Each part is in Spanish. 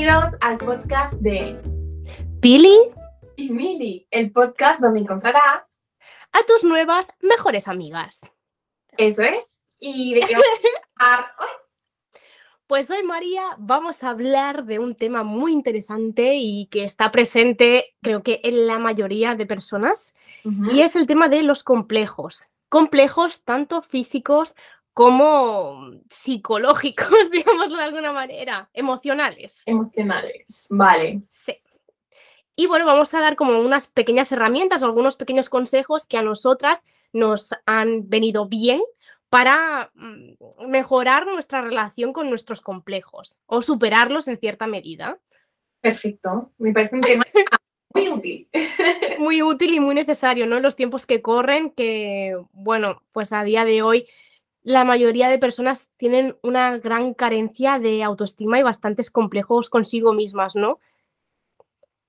Bienvenidos al podcast de Pili y Mili, el podcast donde encontrarás a tus nuevas mejores amigas. Eso es. ¿Y de qué vamos a hablar hoy? Pues hoy, María, vamos a hablar de un tema muy interesante y que está presente, creo que en la mayoría de personas, y es el tema de los complejos. Complejos tanto físicos como psicológicos, digámoslo de alguna manera, emocionales. Emocionales, vale. Sí. Y bueno, vamos a dar como unas pequeñas herramientas o algunos pequeños consejos que a nosotras nos han venido bien para mm, mejorar nuestra relación con nuestros complejos o superarlos en cierta medida. Perfecto, me parece un tema muy útil. Muy útil y muy necesario, ¿no? En los tiempos que corren, que, bueno, pues a día de hoy la mayoría de personas tienen una gran carencia de autoestima y bastantes complejos consigo mismas, ¿no?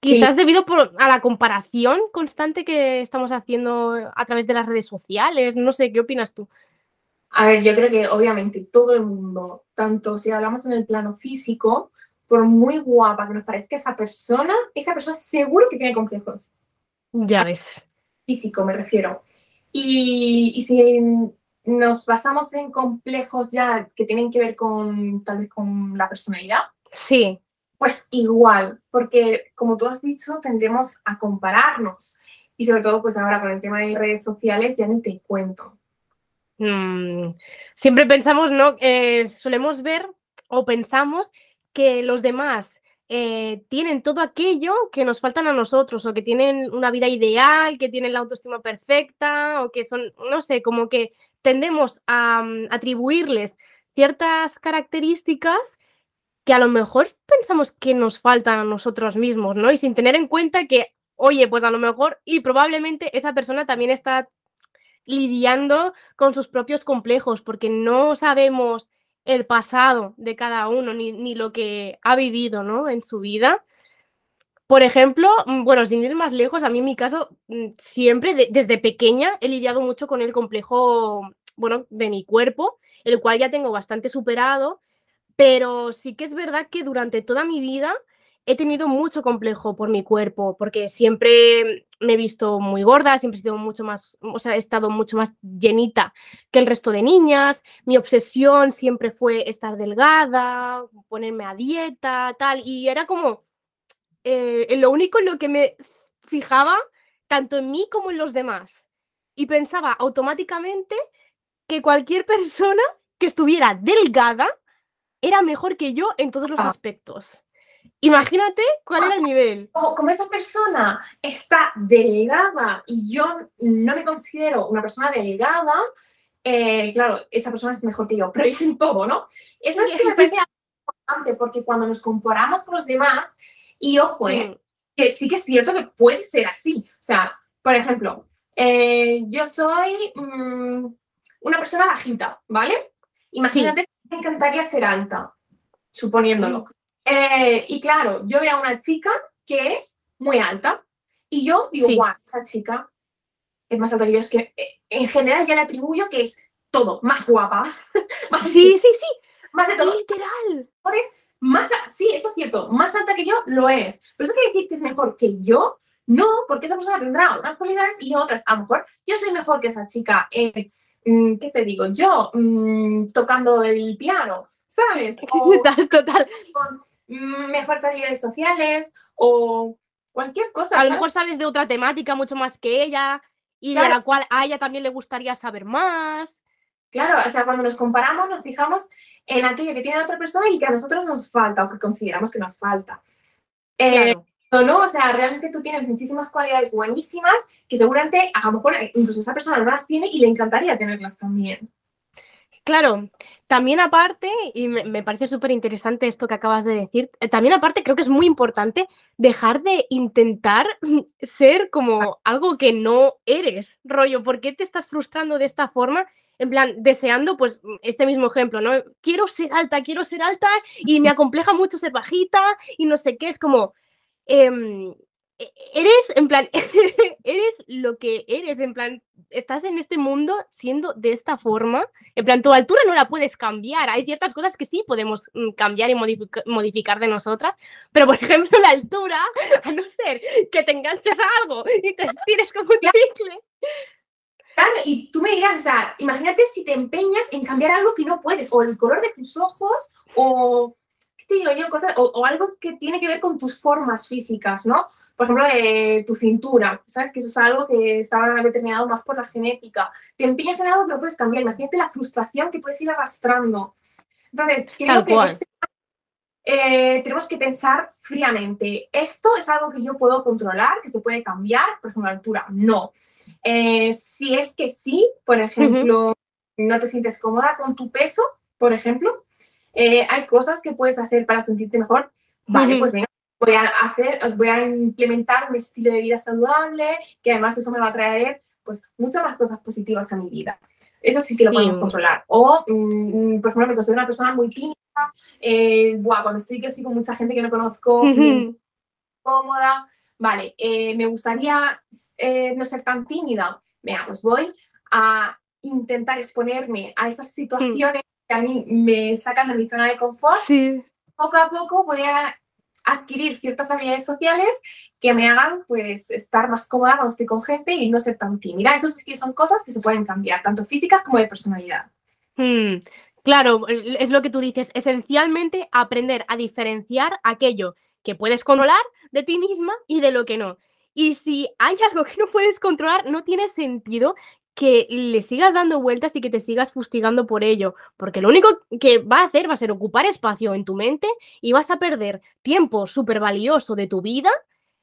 Quizás debido a la comparación constante que estamos haciendo a través de las redes sociales. No sé, ¿qué opinas tú? A ver, yo creo que obviamente todo el mundo, tanto si hablamos en el plano físico, por muy guapa que nos parezca esa persona, esa persona seguro que tiene complejos. Ya ves. Físico me refiero. Y, y si nos basamos en complejos ya que tienen que ver con tal vez con la personalidad. Sí. Pues igual, porque como tú has dicho, tendemos a compararnos. Y sobre todo, pues ahora con el tema de redes sociales, ya ni te cuento. Mm, siempre pensamos, ¿no? Eh, solemos ver o pensamos que los demás eh, tienen todo aquello que nos faltan a nosotros, o que tienen una vida ideal, que tienen la autoestima perfecta, o que son, no sé, como que tendemos a mm, atribuirles ciertas características que a lo mejor pensamos que nos faltan a nosotros mismos, ¿no? Y sin tener en cuenta que, oye, pues a lo mejor y probablemente esa persona también está lidiando con sus propios complejos, porque no sabemos el pasado de cada uno, ni, ni lo que ha vivido, ¿no? En su vida. Por ejemplo, mm, bueno, sin ir más lejos, a mí en mi caso, mm, siempre desde pequeña he lidiado mucho con el complejo, bueno, de mi cuerpo, el cual ya tengo bastante superado, pero sí que es verdad que durante toda mi vida he tenido mucho complejo por mi cuerpo, porque siempre me he visto muy gorda, siempre he sido mucho más, o sea, he estado mucho más llenita que el resto de niñas. Mi obsesión siempre fue estar delgada, ponerme a dieta, tal, y era como eh, lo único en lo que me fijaba, tanto en mí como en los demás. Y pensaba automáticamente que cualquier persona que estuviera delgada era mejor que yo en todos los ah. aspectos. Imagínate cuál era el nivel. Como, esa persona está delgada y yo no me considero una persona delgada, eh, claro, esa persona es mejor que yo, pero en todo, ¿no? Eso es que me parece importante porque cuando nos comparamos con los demás, y ojo, eh, que sí que es cierto que puede ser así. O sea, por ejemplo, eh, yo soy mm, una persona bajita, ¿vale? Imagínate que me encantaría ser alta, suponiéndolo. Eh, y claro, yo veo a una chica que es muy alta y yo digo, guau, esa chica es más alta que yo. Es que en general ya le atribuyo que es todo, más guapa. más sí, sí, sí. Más de todo. Literal más, sí, eso es cierto, más alta que yo lo es. Pero eso quiere decir que es mejor que yo, no, porque esa persona tendrá unas cualidades y otras. A lo mejor yo soy mejor que esa chica en, mm, ¿qué te digo? Yo mm, tocando el piano, ¿sabes? total, total. Con mm, mejores habilidades sociales o cualquier cosa. A lo mejor sales de otra temática mucho más que ella y de la cual a ella también le gustaría saber más. Claro, o sea, cuando nos comparamos nos fijamos en aquello que tiene otra persona y que a nosotros nos falta o que consideramos que nos falta. Eh, no, no, o sea, realmente tú tienes muchísimas cualidades buenísimas que seguramente a lo mejor incluso esa persona no las tiene y le encantaría tenerlas también. Claro, también aparte, y me, parece súper interesante esto que acabas de decir, eh, también aparte creo que es muy importante dejar de intentar ser como algo que no eres, rollo, ¿por qué te estás frustrando de esta forma en plan, deseando, pues, mm, este mismo ejemplo, ¿no? Quiero ser alta, quiero ser alta y me acompleja mucho ser bajita y no sé qué, es como, em, eres, en plan, eres lo que eres, en plan, estás en este mundo siendo de esta forma, en plan, tu altura no la puedes cambiar, hay ciertas cosas que sí podemos mm, cambiar y modificar de nosotras, pero por ejemplo la altura, a no ser que te enganches a algo y te estires como un chicle. Claro, y tú me dirás, o sea, imagínate si te empeñas en cambiar algo que no puedes, o el color de tus ojos, o, ¿qué te digo yo? Cosas, o, o algo que tiene que ver con tus formas físicas, ¿no? Por ejemplo, eh, tu cintura, ¿sabes? Que eso es algo que está determinado más por la genética. Te empeñas en algo que no puedes cambiar. Imagínate la frustración que puedes ir arrastrando. Entonces, creo que este, eh, tenemos que pensar fríamente. Esto es algo que yo puedo controlar, que se puede cambiar, por ejemplo, la altura. No. Eh, si es que sí, por ejemplo, no te sientes cómoda con tu peso, por ejemplo, hay cosas que puedes hacer para sentirte mejor. Vale, pues venga, voy a hacer, os voy a implementar un estilo de vida saludable, que además eso me va a traer pues muchas más cosas positivas a mi vida. Eso sí que lo podemos controlar. O, mm, por ejemplo, me soy una persona muy tímida, eh, cuando estoy así con mucha gente que no conozco, cómoda, vale, eh, me gustaría eh, no ser tan tímida. Venga, pues voy a intentar exponerme a esas situaciones que a mí me sacan de mi zona de confort. Sí. Poco a poco voy a adquirir ciertas habilidades sociales que me hagan pues estar más cómoda cuando estoy con gente y no ser tan tímida. Eso sí que son cosas que se pueden cambiar, tanto físicas como de personalidad. Hmm, claro, es lo que tú dices, esencialmente aprender a diferenciar aquello que puedes controlar de ti misma y de lo que no. Y si hay algo que no puedes controlar, no tiene sentido que le sigas dando vueltas y que te sigas fustigando por ello, porque lo único que va a hacer va a ser ocupar espacio en tu mente y vas a perder tiempo súper valioso de tu vida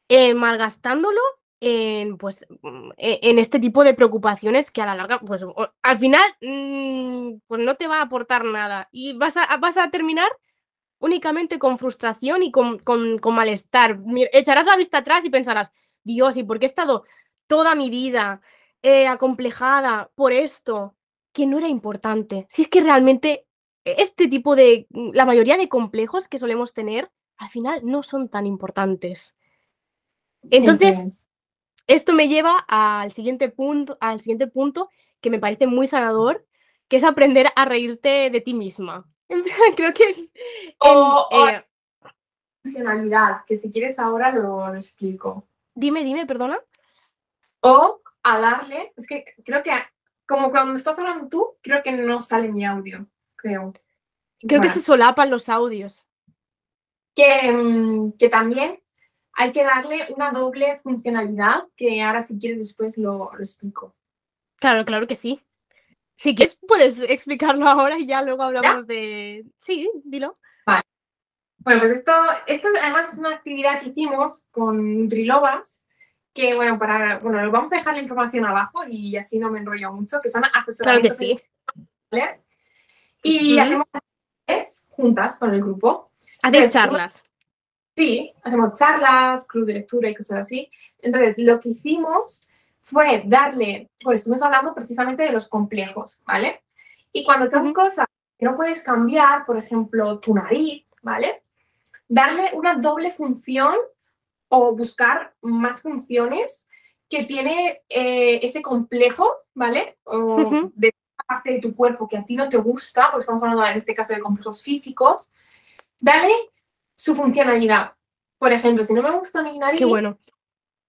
eh, malgastándolo en, pues, mm, e, en este tipo de preocupaciones que a la larga, pues al final, mm, pues no te va a aportar nada y vas a, vas a terminar únicamente con frustración y con, con, con malestar. Echarás la vista atrás y pensarás, Dios, ¿y por qué he estado toda mi vida eh, acomplejada por esto, que no era importante. Si es que realmente este tipo de, mm, la mayoría de complejos que solemos tener, al final no son tan importantes. Entonces, esto me lleva al siguiente punto, al siguiente punto que me parece muy sanador, que es aprender a reírte de ti misma. Creo que es... O, eh, funcionalidad, que si quieres ahora lo, lo explico. Dime, dime, perdona. O a darle, es que creo que como cuando estás hablando tú, creo que no sale mi audio, creo. Creo que se solapan los audios. Que, mm, que también hay que darle una doble funcionalidad, que ahora si quieres después lo, explico. Claro, claro que sí. Si quieres, puedes explicarlo ahora y ya luego hablamos de... Sí, dilo. Vale. Bueno, pues esto, esto además es una actividad que hicimos con Trilobas, que bueno, para, bueno, vamos a dejar la información abajo y así no me enrollo mucho, que son asesoramientos. Claro que sí. Y hacemos juntas con el grupo. Hacéis charlas. Sí, hacemos charlas, club de lectura y cosas así. Entonces, lo que hicimos fue darle, pues estuvimos hablando precisamente de los complejos, ¿vale? Y cuando son cosas que no puedes cambiar, por ejemplo, tu nariz, ¿vale? Darle una doble función o buscar más funciones que tiene eh, ese complejo, ¿vale? O de parte de tu cuerpo que a ti no te gusta, porque estamos hablando en este caso de complejos físicos, dale su funcionalidad. Por ejemplo, si no me gusta mi nariz, qué bueno.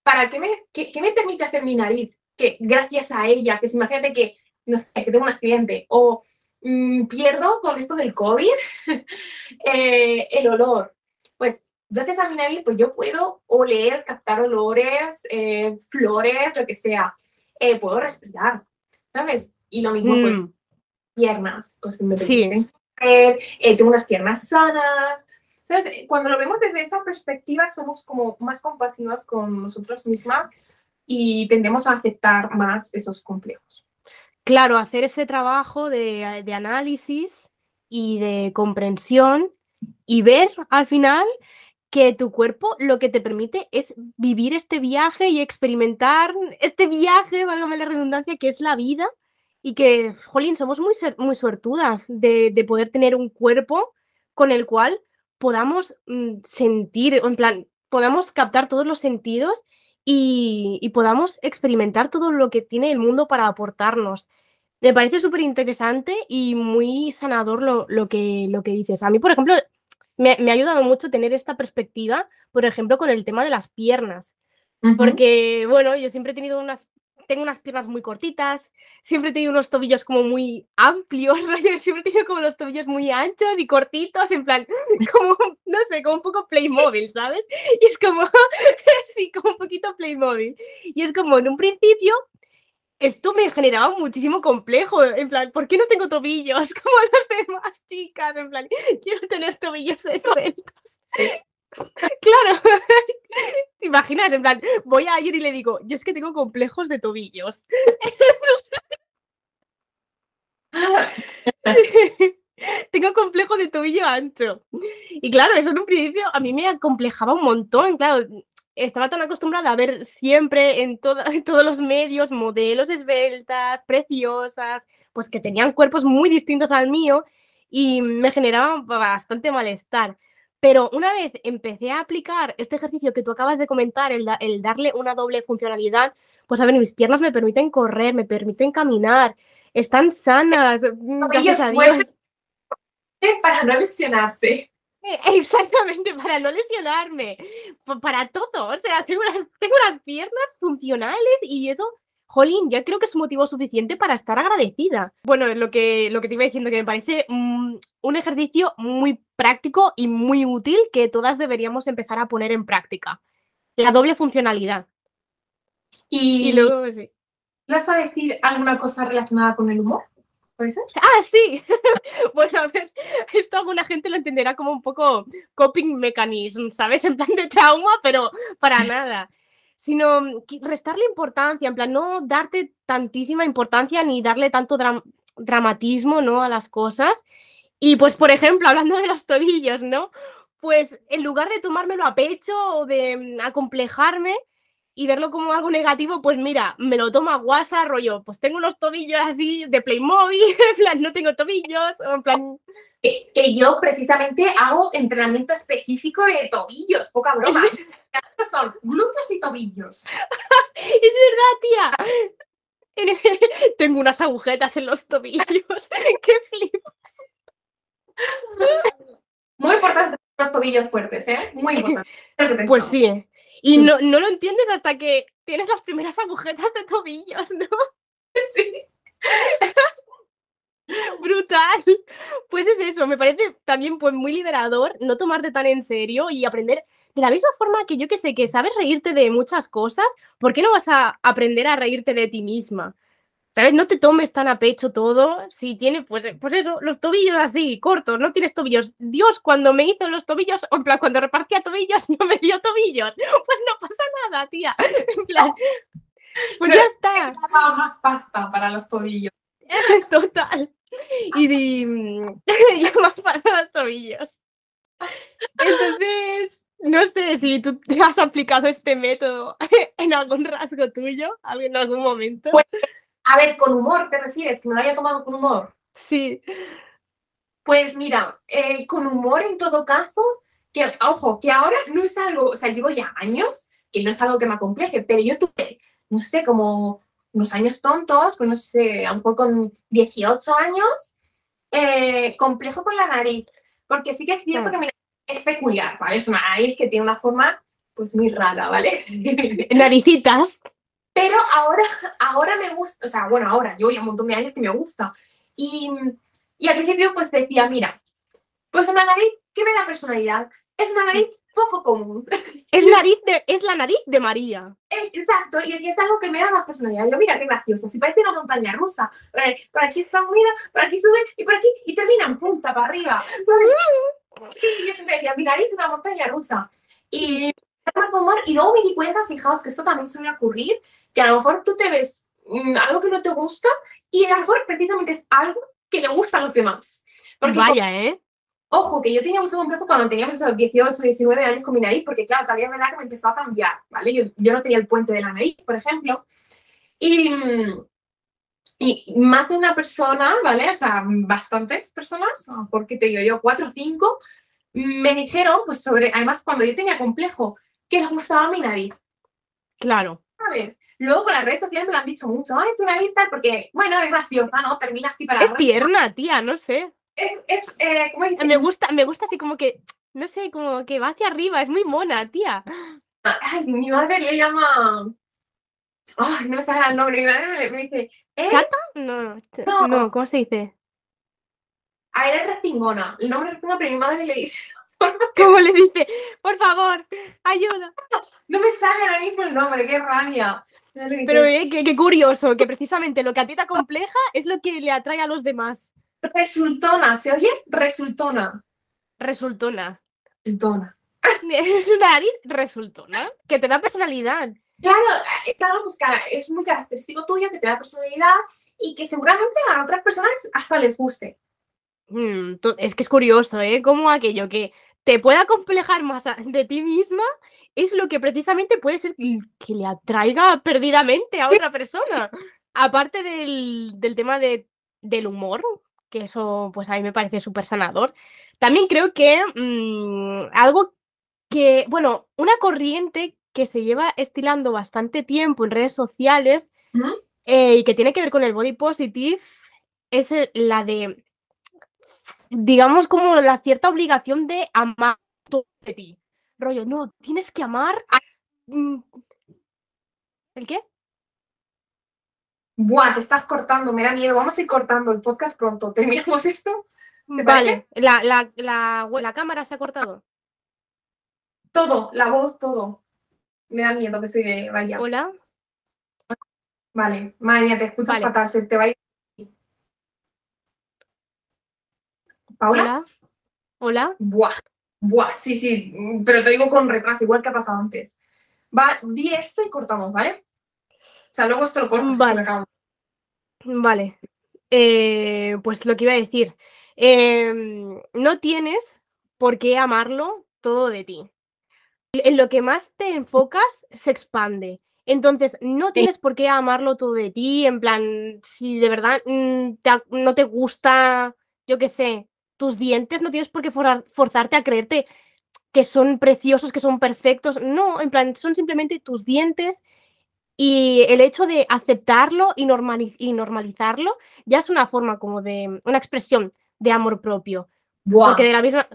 ¿para qué me, qué, me permite hacer mi nariz? Que gracias a ella, que si imagínate que, no sé, que tengo un accidente o mm, pierdo con esto del COVID eh, el olor. Pues gracias a mi nariz, pues yo puedo oler, captar olores, eh, flores, lo que sea. Eh, puedo respirar, ¿sabes? Y lo mismo, pues, mm. piernas, pues que me permiten sí. Eh, tengo unas piernas sanas, ¿sabes? Cuando lo vemos desde esa perspectiva, somos como más compasivas con nosotros mismas y tendemos a aceptar más esos complejos. Claro, hacer ese trabajo de, de análisis y de comprensión y ver al final que tu cuerpo lo que te permite es vivir este viaje y experimentar este viaje, válgame la redundancia, que es la vida y que, jolín, somos muy, muy suertudas de, poder tener un cuerpo con el cual podamos mm, sentir, en plan, podamos captar todos los sentidos y, podamos experimentar todo lo que tiene el mundo para aportarnos. Me parece súper interesante y muy sanador lo, que, lo que dices. A mí, por ejemplo, me, ha ayudado mucho tener esta perspectiva, por ejemplo, con el tema de las piernas. Porque, bueno, yo siempre he tenido unas tengo unas piernas muy cortitas, siempre he tenido unos tobillos como muy amplios, siempre he tenido como los tobillos muy anchos y cortitos, en plan, como, no sé, como un poco Playmobil, ¿sabes? Y es como, sí, como un poquito Playmobil. Y es como, en un principio, esto me generaba muchísimo complejo, en plan, ¿por qué no tengo tobillos como las demás chicas? En plan, quiero tener tobillos esbeltos. Claro, ¿te imaginas? En plan, voy a ir y le digo, yo es que tengo complejos de tobillos. tengo complejo de tobillo ancho. Y claro, eso en un principio a mí me acomplejaba un montón. Claro, estaba tan acostumbrada a ver siempre en, en todos los medios modelos esbeltas, preciosas, pues que tenían cuerpos muy distintos al mío y me generaba bastante malestar. Pero una vez empecé a aplicar este ejercicio que tú acabas de comentar, el, darle una doble funcionalidad, pues a ver, mis piernas me permiten correr, me permiten caminar, están sanas, mm, gracias a Dios. Para no lesionarse. Eh, exactamente, para no lesionarme, para todo. O sea, tengo las, tengo las piernas funcionales y eso jolín, ya creo que es motivo suficiente para estar agradecida. Bueno, lo que, lo que te iba diciendo, que me parece mm, un ejercicio muy práctico y muy útil que todas deberíamos empezar a poner en práctica. La doble funcionalidad. Y, luego, sí. ¿Vas a decir alguna cosa relacionada con el humor? Ah, sí. bueno, a ver, esto alguna gente lo entenderá como un poco coping mechanism, ¿sabes? En plan de trauma, pero para nada sino mm, restarle importancia, en plan, no darte tantísima importancia ni darle tanto dramatismo, ¿no? A las cosas. Y pues, por ejemplo, hablando de los tobillos, ¿no? Pues en lugar de tomármelo a pecho o de mm, acomplejarme y verlo como algo negativo, pues mira, me lo toma guasa, rollo, pues tengo unos tobillos así de Playmobil, en plan, no tengo tobillos, o en plan... Que, yo precisamente hago entrenamiento específico de tobillos, poca broma. son glúteos y tobillos. es verdad, tía. Tengo unas agujetas en los tobillos. ¡Qué flipas! Muy importante los tobillos fuertes, ¿eh? Muy importante. Pues sí. Y no, no lo entiendes hasta que tienes las primeras agujetas de tobillos, ¿no? Sí. Brutal. Pues es eso, me parece también pues, muy liberador no tomarte tan en serio y aprender de la misma forma que yo que sé que sabes reírte de muchas cosas, ¿por qué no vas a aprender a reírte de ti misma? ¿Sabes? No te tomes tan a pecho todo. Si tiene, pues, pues eso, los tobillos así, cortos, no tienes tobillos. Dios, cuando me hizo los tobillos, en plan, cuando repartía tobillos, no me dio tobillos. Pues no pasa nada, tía. En plan, pues ya está. más pasta para los tobillos. Total. Y, ya más para los tobillos. Entonces, no sé si tú te has aplicado este método en algún rasgo tuyo, en algún momento. Pues, a ver, con humor, ¿te refieres? ¿Que me lo haya tomado con humor? Sí. Pues mira, eh, con humor en todo caso, que ojo, que ahora no es algo, o sea, llevo ya años que no es algo que me acompleje, pero yo tuve, no sé, como unos años tontos, pues no sé, a lo mejor con 18 años, eh, complejo con la nariz, porque sí que es cierto que mi es peculiar, ¿vale? Es una nariz que tiene una forma pues muy rara, ¿vale? Naricitas. Pero ahora, ahora me gusta, o sea, bueno, ahora, llevo ya un montón de años que me gusta. Y, y al principio pues decía, mira, pues una nariz que me da personalidad. Es una nariz poco común. Es, nariz de, es la nariz de María. Exacto, y es algo que me da más personalidad. Yo, mira qué gracioso, si parece una montaña rusa. Por aquí está unida, por aquí sube y por aquí y termina en punta para arriba. Y yo siempre decía, mi nariz es una montaña rusa. Y, y luego me di cuenta, fijaos que esto también suele ocurrir, que a lo mejor tú te ves mm, algo que no te gusta y a lo mejor precisamente es algo que le gusta a los demás. Porque Vaya, ¿eh? Ojo, que yo tenía mucho complejo cuando tenía 18, 19 años con mi nariz, porque claro, todavía es verdad que me empezó a cambiar, ¿vale? Yo, yo no tenía el puente de la nariz, por ejemplo. Y, y más de una persona, ¿vale? O sea, bastantes personas, porque te digo yo, cuatro o cinco, me dijeron, pues sobre, además cuando yo tenía complejo que les gustaba mi nariz, Claro. ¿sabes? Luego con las redes sociales me lo han dicho mucho, ay, tu nariz tal, porque, bueno, es graciosa, ¿no? Termina así para... Es tierna, tía, no sé. Es, es, eh. Me gusta, me gusta así como que, no sé, como que va hacia arriba, es muy mona, tía. Ay, mi madre le llama... Ay, no me sale el nombre, mi madre me, me dice... Es... ¿Chata? No, ch- No. no, ¿cómo se dice? Ah, eres respingona. El nombre es respingona, pero mi madre le dice... ¿Cómo le dice? Por favor, ayuda. No me sale ahora mismo el nombre, qué rabia. Pero eh, qué, qué curioso, que precisamente lo que a ti te compleja es lo que le atrae a los demás. Resultona, ¿se oye? Resultona. Resultona. Resultona. Es una nariz resultona, que te da personalidad. Claro, eh, claro, pues cara- es muy característico tuyo, que te da personalidad y que seguramente a otras personas hasta les guste. Mm, es que es curioso, ¿eh? Como aquello que te pueda complejar más de ti misma es lo que precisamente puede ser que le atraiga perdidamente a otra persona. Aparte del, del tema de, del humor, que eso pues a mí me parece súper sanador. También creo que mm, algo que, bueno, una corriente que se lleva estilando bastante tiempo en redes sociales eh, y que tiene que ver con el body positive es la de, digamos, como la cierta obligación de amar todo de ti. Rollo, no, tienes que amar. Ah. mm, ¿El qué? Buah, te estás cortando, me da miedo. Vamos a ir cortando el podcast pronto. ¿Terminamos esto? ¿Te Vale, la, la, la, la cámara se ha cortado. Todo, la voz, todo. Me da miedo que se vaya. Hola. Vale, madre mía, te escuchas Vale. fatal, se te va a ir. ¿Paula? Hola. Hola. Buah, buah, sí, sí, pero te digo con retraso, igual que ha pasado antes. Va, di esto y cortamos, ¿vale? O sea, luego esto lo cortas, esto Vale. Vale. Eh, pues lo que iba a decir. em, no tienes por qué amarlo todo de ti. En lo que más te enfocas se expande. Entonces, no tienes por qué amarlo todo de ti, en plan, si de verdad mm, te no te gusta, yo qué sé, tus dientes, no tienes por qué forzar- forzarte a creerte que son preciosos, que son perfectos. No, en plan, son simplemente tus dientes y el hecho de aceptarlo y, normali- y normalizarlo ya es una forma como de, una expresión de amor propio. Buah, Porque de la misma...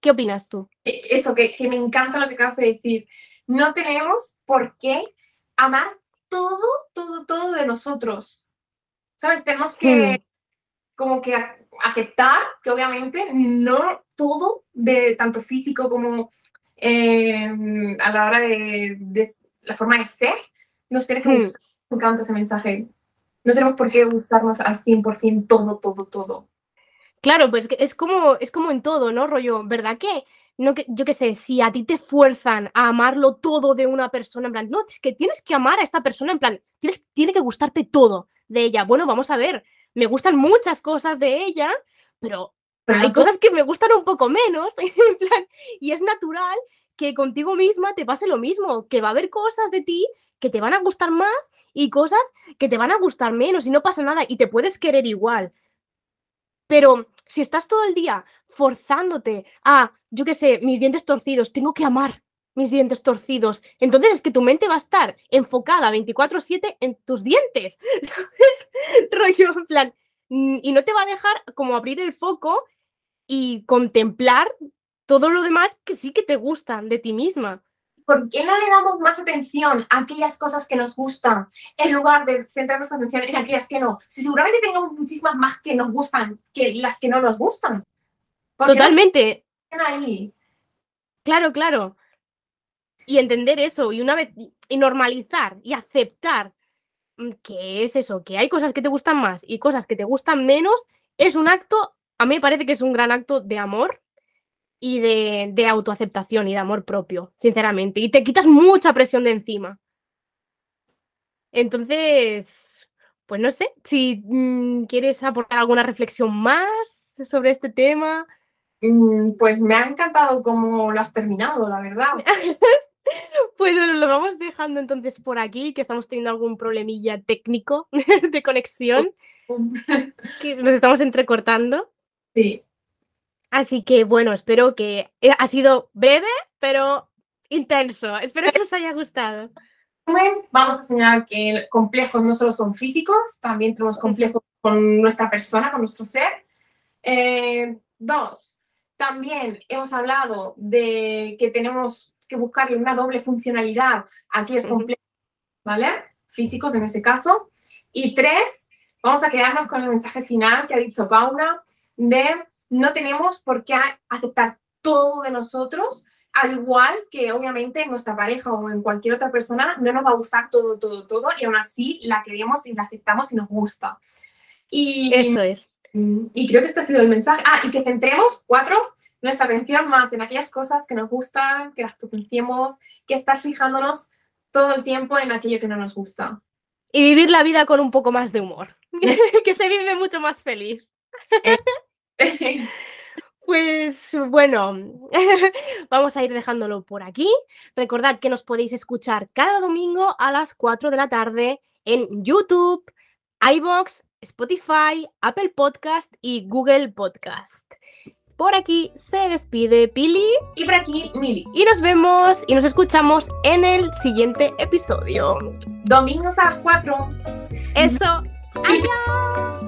¿Qué opinas tú? e- eso, que, que me encanta lo que acabas de decir. No tenemos por qué amar todo, todo, todo de nosotros. ¿Sabes? Tenemos que como que aceptar que obviamente no todo de tanto físico como eh, a la hora de, de la forma de ser nos tiene que Hmm. gustar. Me encanta ese mensaje. No tenemos por qué gustarnos al 100% todo, todo, todo. Claro, pues es como, es como en todo, ¿no? Rollo, ¿verdad que? No que, yo qué sé, si a ti te fuerzan a amarlo todo de una persona, en plan, no, es que tienes que amar a esta persona, en plan, tienes, tiene que gustarte todo de ella. Bueno, vamos a ver, me gustan muchas cosas de ella, pero Pero hay cosas que me gustan un poco menos, en plan, y es natural que contigo misma te pase lo mismo, que va a haber cosas de ti que te van a gustar más y cosas que te van a gustar menos y no pasa nada y te puedes querer igual. Pero si estás todo el día forzándote a, yo qué sé, mis dientes torcidos, tengo que amar mis dientes torcidos, entonces es que tu mente va a estar enfocada 24/7 en tus dientes, ¿sabes? Rollo, en plan, mm, y no te va a dejar como abrir el foco y contemplar todo lo demás que sí que te gustan de ti misma. ¿Por qué no le damos más atención a aquellas cosas que nos gustan en lugar de centrar nuestra atención en aquellas que no? Si seguramente tengamos muchísimas más que nos gustan que las que no nos gustan. ¿Por qué no Totalmente, ahí? claro, claro. Y entender eso, y una vez, y- normalizar y aceptar mm, que es eso, que hay cosas que te gustan más y cosas que te gustan menos, es un acto, a mí me parece que es un gran acto de amor y de, de autoaceptación y de amor propio, sinceramente. Y te quitas mucha presión de encima. Entonces, pues no sé, si mm, quieres aportar alguna reflexión más sobre este tema. Mm, Pues me ha encantado cómo lo has terminado, la verdad. Pues bueno, lo vamos dejando entonces por aquí, que estamos teniendo algún problemilla técnico de conexión, que nos estamos entrecortando. Sí, Así que bueno, espero que eh, ha sido breve, pero intenso. Espero que os haya gustado. Vamos a señalar que complejos no solo son físicos, también tenemos complejos con nuestra persona, con nuestro ser. Eh, dos, también hemos hablado de que tenemos que buscarle una doble funcionalidad a aquellos complejos, ¿vale? Físicos en ese caso. Y tres, vamos a quedarnos con el mensaje final que ha dicho Paula de no tenemos por qué aceptar todo de nosotros, al igual que obviamente en nuestra pareja o en cualquier otra persona no nos va a gustar todo, todo, todo y aún así la queremos y la aceptamos y nos gusta. Y, Eso es. Y creo que este ha sido el mensaje. Ah, y que centremos, cuatro, nuestra atención más en aquellas cosas que nos gustan, que las potenciemos, que estar fijándonos todo el tiempo en aquello que no nos gusta. Y vivir la vida con un poco más de humor, que se vive mucho más feliz. Pues bueno, vamos a ir dejándolo por aquí. Recordad que nos podéis escuchar cada domingo a las 4 de la tarde en YouTube, iBox, Spotify, Apple Podcast y Google Podcast. Por aquí se despide Pili. Y por aquí Mili. Y nos vemos y nos escuchamos en el siguiente episodio. Domingos a las 4. Eso. Adiós.